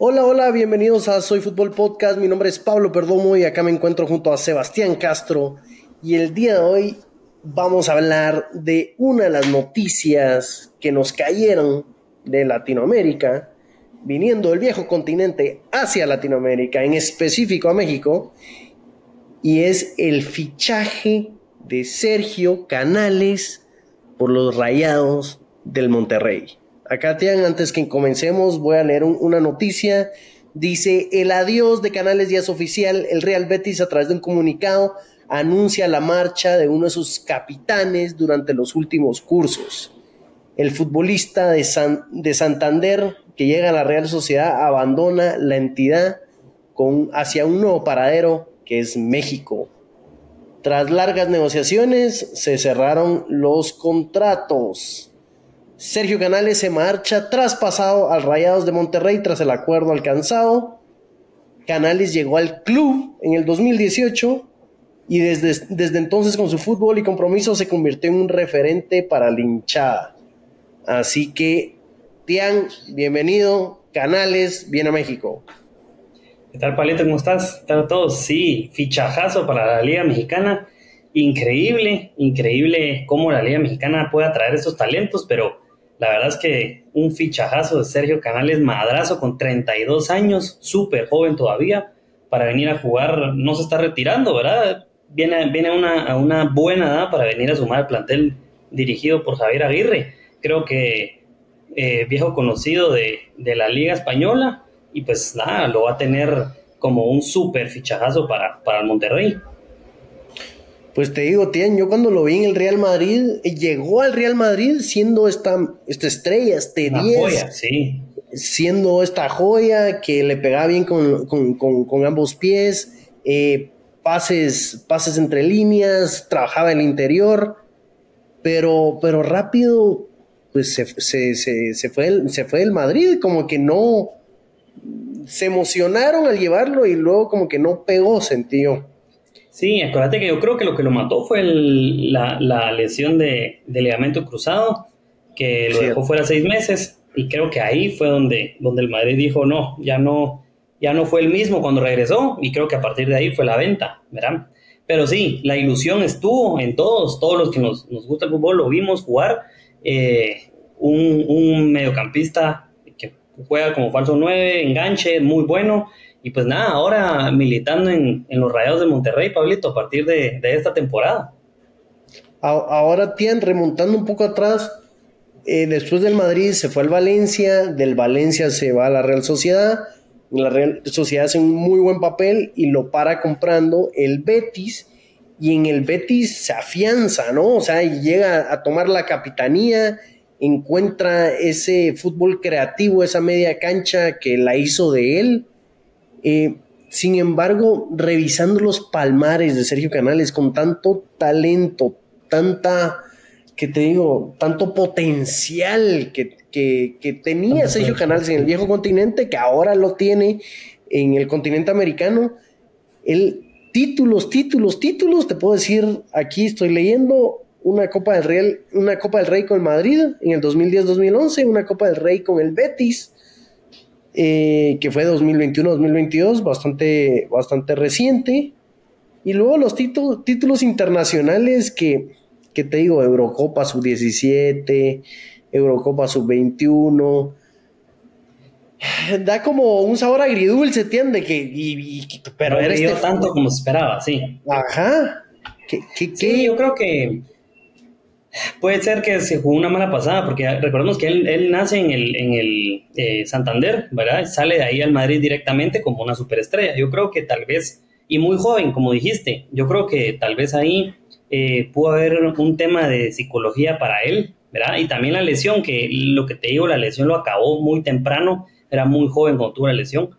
Hola, hola, bienvenidos a Soy Fútbol Podcast. Mi nombre es Pablo Perdomo y acá me encuentro junto a Sebastián Castro. Y el día de hoy vamos a hablar de una de las noticias que nos cayeron de Latinoamérica, viniendo del viejo continente hacia Latinoamérica, en específico a México, y es el fichaje de Sergio Canales por los Rayados del Monterrey. Acá, Tian, antes que comencemos, voy a leer una noticia. Dice, el adiós de Canales Díaz Oficial, el Real Betis a través de un comunicado anuncia la marcha de uno de sus capitanes durante los últimos cursos. El futbolista de, de Santander que llega a la Real Sociedad abandona la entidad con, hacia un nuevo paradero que es México. Tras largas negociaciones se cerraron los contratos. Sergio Canales se marcha traspasado al Rayados de Monterrey tras el acuerdo alcanzado. Canales llegó al club en el 2018 y desde, desde entonces con su fútbol y compromiso se convirtió en un referente para la hinchada. Así que, Tian, bienvenido. Canales, viene a México. ¿Qué tal, Paleta? ¿Cómo estás? ¿Qué tal todos? Sí, fichajazo para la Liga Mexicana. Increíble, increíble cómo la Liga Mexicana puede atraer esos talentos, pero la verdad es que un fichajazo de Sergio Canales madrazo con 32 años, súper joven todavía, para venir a jugar, no se está retirando, ¿verdad? Viene, viene una, a una buena edad para venir a sumar al plantel dirigido por Javier Aguirre. Creo que eh, viejo conocido de, de, la Liga Española y pues nada, lo va a tener como un súper fichajazo para, para el Monterrey. Pues te digo, Tien, yo cuando lo vi en el Real Madrid, eh, llegó al Real Madrid siendo esta, esta estrella, este 10. sí. Siendo esta joya que le pegaba bien con, ambos pies, eh, pases, pases entre líneas, trabajaba en el interior, pero, pero rápido pues se, se, fue el, se fue el Madrid, como que no se emocionaron al llevarlo y luego como que no pegó, sentido. Sí, acuérdate que yo creo que lo que lo mató fue la, lesión de, ligamento cruzado, que lo dejó fuera seis meses, y creo que ahí fue donde, donde el Madrid dijo, no, ya no, ya no fue el mismo cuando regresó, y creo que a partir de ahí fue la venta, ¿verdad? Pero sí, la ilusión estuvo en todos, todos los que nos, gusta el fútbol lo vimos jugar, eh, un, un mediocampista que juega como falso 9, enganche, muy bueno, y pues nada, ahora militando en, los Rayados de Monterrey, Pablito, a partir de, esta temporada. Ahora, Tian, remontando un poco atrás, eh, después del Madrid se fue al Valencia, del Valencia se va a la Real Sociedad, la Real Sociedad hace un muy buen papel y lo para comprando el Betis, y en el Betis se afianza, ¿no? O sea, llega a tomar la capitanía, encuentra ese fútbol creativo, esa media cancha que la hizo de él eh, sin embargo, revisando los palmares de Sergio Canales con tanto talento, tanta, que te digo, tanto potencial que, tenía Sergio Canales en el viejo continente, que ahora lo tiene en el continente americano, el títulos, títulos, títulos, te puedo decir, aquí estoy leyendo una Copa del Rey, una Copa del Rey con el Madrid en el 2010-2011, una Copa del Rey con el Betis, eh, que fue 2021-2022, bastante, bastante reciente. Y luego los títulos internacionales que, que te digo, Eurocopa sub-17, Eurocopa sub-21. Da como un sabor agridulce, ¿entiendes? Que, y, pero no este tanto como se esperaba, sí. Ajá. sí, yo creo que Puede ser que se jugó una mala pasada, porque recordemos que él, nace en el, en el eh, Santander, ¿verdad? Sale de ahí al Madrid directamente como una superestrella. Yo creo que tal vez, y muy joven, como dijiste, yo creo que tal vez ahí eh, pudo haber un tema de psicología para él, ¿verdad? Y también la lesión, que lo que te digo, la lesión lo acabó muy temprano, era muy joven cuando tuvo la lesión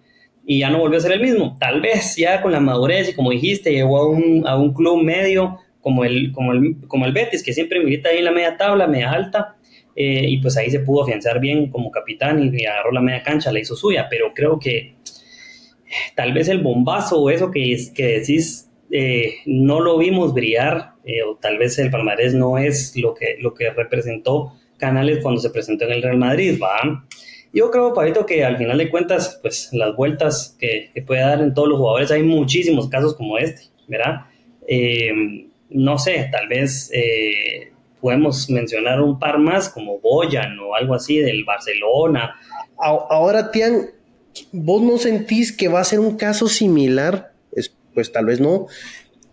y ya no volvió a ser el mismo. Tal vez ya con la madurez y como dijiste, llegó a un, a un club medio como el, como el, Betis, que siempre milita ahí en la media tabla, media alta, eh, y pues ahí se pudo afianzar bien como capitán y, agarró la media cancha, la hizo suya, pero creo que tal vez el bombazo o eso que, que decís eh, no lo vimos brillar, eh, o tal vez el palmarés no es lo que, lo que representó Canales cuando se presentó en el Real Madrid, ¿va? Yo creo, Pablito, que al final de cuentas, pues las vueltas que, que puede dar en todos los jugadores, hay muchísimos casos como este, ¿verdad? Eh, no sé, tal vez eh, podemos mencionar un par más como Boyan o algo así del Barcelona. Ahora, Tian, ¿vos no sentís que va a ser un caso similar? pues tal vez no,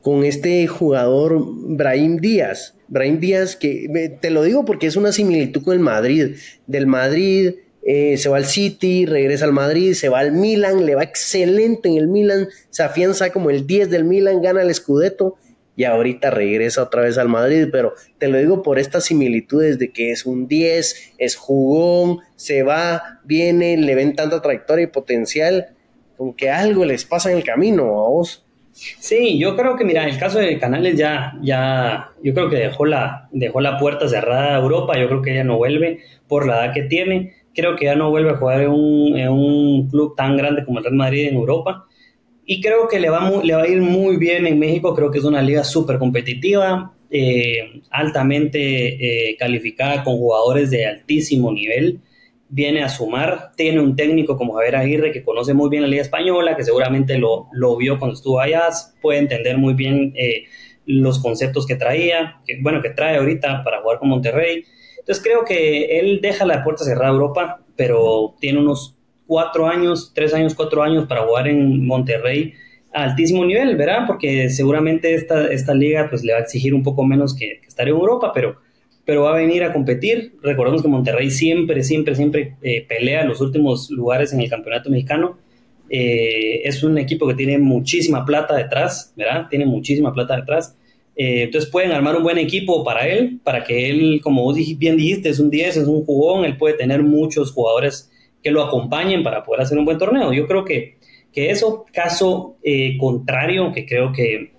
con este jugador Brahim Díaz. Brahim Díaz, que te lo digo porque es una similitud con el Madrid. Del Madrid eh, se va al City, regresa al Madrid, se va al Milan, le va excelente en el Milan, se afianza como el 10 del Milan, gana el Scudetto y ahorita regresa otra vez al Madrid, pero te lo digo por estas similitudes de que es un 10, es jugón, se va, viene, le ven tanta trayectoria y potencial, como que algo les pasa en el camino a vos. Sí, yo creo que, mira, el caso de Canales ya, ya, yo creo que dejó la, dejó la puerta cerrada a Europa, yo creo que ya no vuelve por la edad que tiene, creo que ya no vuelve a jugar en un, en un club tan grande como el Real Madrid en Europa, y creo que le va, le va a ir muy bien en México, creo que es una liga súper competitiva, eh, altamente eh, calificada con jugadores de altísimo nivel, viene a sumar, tiene un técnico como Javier Aguirre que conoce muy bien la liga española, que seguramente lo, lo vio cuando estuvo allá, puede entender muy bien eh, los conceptos que traía, que, bueno, que trae ahorita para jugar con Monterrey. Entonces creo que él deja la puerta cerrada a Europa, pero tiene unos cuatro años, tres años, cuatro años para jugar en Monterrey a altísimo nivel, ¿verdad? Porque seguramente esta, esta liga pues le va a exigir un poco menos que, estar en Europa, pero, pero va a venir a competir. Recordemos que Monterrey siempre, siempre, siempre eh, pelea los últimos lugares en el campeonato mexicano. Eh, es un equipo que tiene muchísima plata detrás, ¿verdad? Tiene muchísima plata detrás. Eh, entonces pueden armar un buen equipo para él, para que él, como vos bien dijiste, es un 10, es un jugón, él puede tener muchos jugadores que lo acompañen para poder hacer un buen torneo. Yo creo que, que eso, caso eh, contrario, que creo que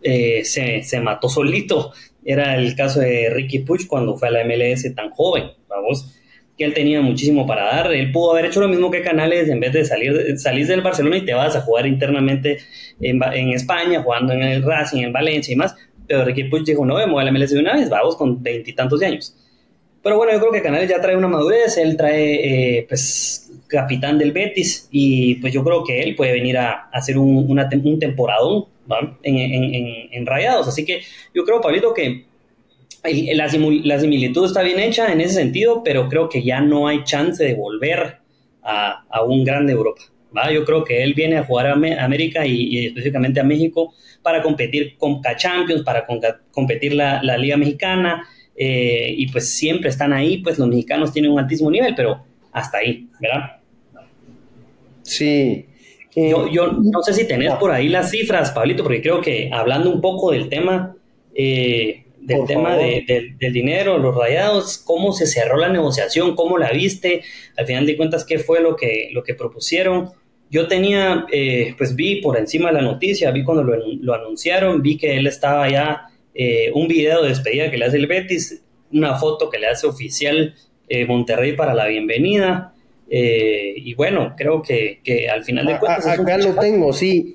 eh, se, se, mató solito, era el caso de Ricky Puch cuando fue a la MLS tan joven, vamos, que él tenía muchísimo para dar. Él pudo haber hecho lo mismo que Canales, en vez de salir salís del Barcelona y te vas a jugar internamente en, en España, jugando en el Racing, en Valencia y más. Pero Ricky Puch dijo, no, me voy a la MLS de una vez, vamos con veintitantos de años. Pero bueno, yo creo que Canales ya trae una madurez, él trae, eh, pues, capitán del Betis y pues yo creo que él puede venir a, hacer un, una, un temporadón en, en, en, Rayados. Así que yo creo, Pablito, que la, la, similitud está bien hecha en ese sentido, pero creo que ya no hay chance de volver a, a un grande Europa. ¿va? Yo creo que él viene a jugar a América y, específicamente a México para competir con K-Champions, para competir la, la Liga Mexicana eh, y pues siempre están ahí, pues los mexicanos tienen un altísimo nivel, pero hasta ahí, ¿verdad? Sí. yo, yo, no sé si tenés por ahí las cifras, Pablito, porque creo que hablando un poco del tema, eh, del tema de, del dinero, los rayados, cómo se cerró la negociación, cómo la viste, al final de cuentas, qué fue lo que, lo que propusieron. Yo tenía, eh, pues vi por encima de la noticia, vi cuando lo, lo anunciaron, vi que él estaba ya eh, un video de despedida que le hace el Betis, una foto que le hace oficial eh, Monterrey para la bienvenida. Eh, y bueno, creo que, al final de cuentas... acá lo tengo, sí.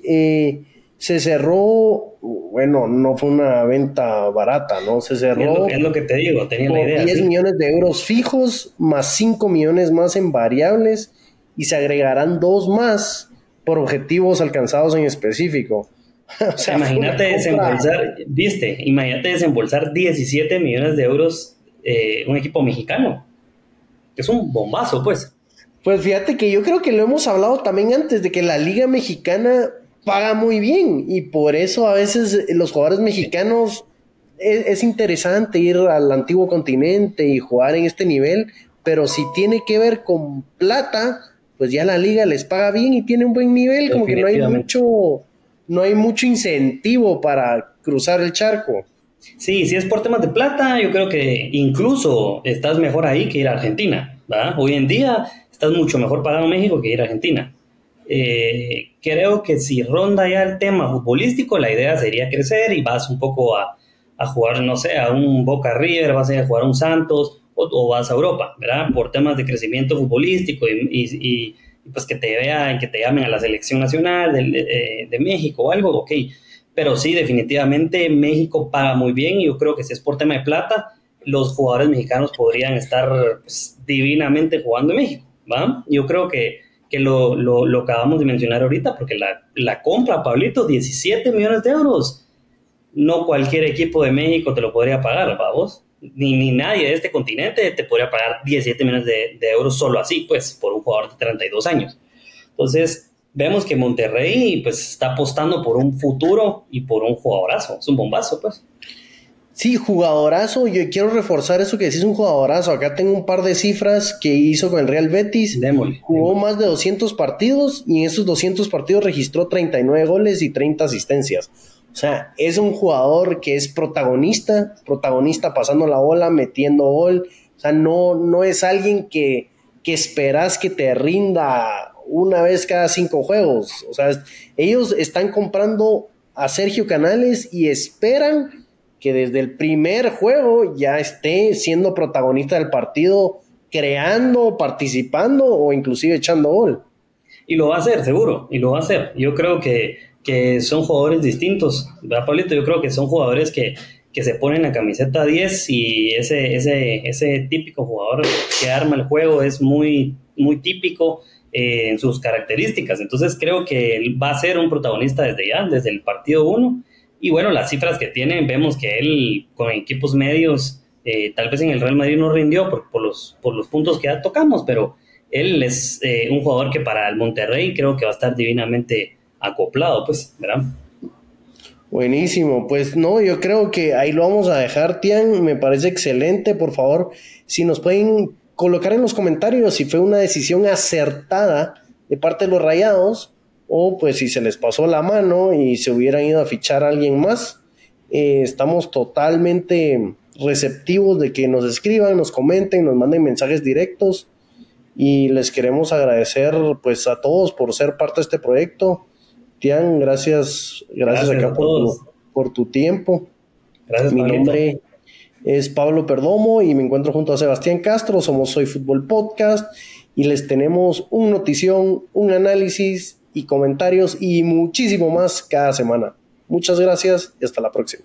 se cerró, bueno, no fue una venta barata, ¿no? Se cerró... Es lo, que te digo, tenía la idea. 10 millones de euros fijos, más 5 millones más en variables, y se agregarán dos más por objetivos alcanzados en específico. o sea, imagínate desembolsar, viste, imagínate desembolsar 17 millones de euros eh, un equipo mexicano. Es un bombazo, pues. Pues fíjate que yo creo que lo hemos hablado también antes de que la liga mexicana paga muy bien y por eso a veces los jugadores mexicanos es, es interesante ir al antiguo continente y jugar en este nivel, pero si tiene que ver con plata, pues ya la liga les paga bien y tiene un buen nivel, como que no hay mucho no hay mucho incentivo para cruzar el charco. Sí, si es por temas de plata, yo creo que incluso estás mejor ahí que ir a Argentina. ¿verdad? Hoy en día estás mucho mejor pagado en México que ir a Argentina. Eh, creo que si ronda ya el tema futbolístico, la idea sería crecer y vas un poco a, jugar, no sé, a un Boca River, vas a ir a jugar a un Santos o, vas a Europa, ¿verdad? Por temas de crecimiento futbolístico y pues que te vean, que te llamen a la selección nacional de, México o algo, ok. Pero sí, definitivamente México paga muy bien y yo creo que si es por tema de plata, los jugadores mexicanos podrían estar pues, divinamente jugando en México. ¿va? Yo creo que, que lo, lo, lo, acabamos de mencionar ahorita, porque la, la compra, Pablito, 17 millones de euros. No cualquier equipo de México te lo podría pagar, vamos. Ni, ni nadie de este continente te podría pagar 17 millones de, de euros solo así, pues, por un jugador de 32 años. Entonces, vemos que Monterrey pues está apostando por un futuro y por un jugadorazo, es un bombazo pues. Sí, jugadorazo, yo quiero reforzar eso que decís un jugadorazo, acá tengo un par de cifras que hizo con el Real Betis, jugó más de 200 partidos y en esos 200 partidos registró 39 goles y 30 asistencias. O sea, es un jugador que es protagonista, protagonista pasando la bola, metiendo gol, o sea, no, no es alguien que, que esperas que te rinda una vez cada cinco juegos. O sea, ellos están comprando a Sergio Canales y esperan que desde el primer juego ya esté siendo protagonista del partido, creando, participando o inclusive echando gol. Y lo va a hacer, seguro, y lo va a hacer. Yo creo que, que son jugadores distintos, ¿verdad, Pablito? Yo creo que son jugadores que, que se ponen la camiseta 10 y ese, ese, ese típico jugador que arma el juego es muy, muy típico eh, en sus características. Entonces creo que va a ser un protagonista desde ya, desde el partido 1. Y bueno, las cifras que tiene, vemos que él con equipos medios, eh, tal vez en el Real Madrid no rindió por, por, los, por los puntos que ya tocamos, pero él es eh, un jugador que para el Monterrey creo que va a estar divinamente acoplado, pues, ¿verdad? Buenísimo, pues no, yo creo que ahí lo vamos a dejar, Tian, me parece excelente, por favor, si nos pueden colocar en los comentarios si fue una decisión acertada de parte de los rayados o pues si se les pasó la mano y se hubieran ido a fichar a alguien más. Eh, estamos totalmente receptivos de que nos escriban, nos comenten, nos manden mensajes directos y les queremos agradecer pues a todos por ser parte de este proyecto. Tian, gracias, gracias, acá por tu, por tu, tiempo. Gracias, Mi nombre es Pablo Perdomo y me encuentro junto a Sebastián Castro. Somos Soy Fútbol Podcast y les tenemos un notición, un análisis y comentarios y muchísimo más cada semana. Muchas gracias y hasta la próxima.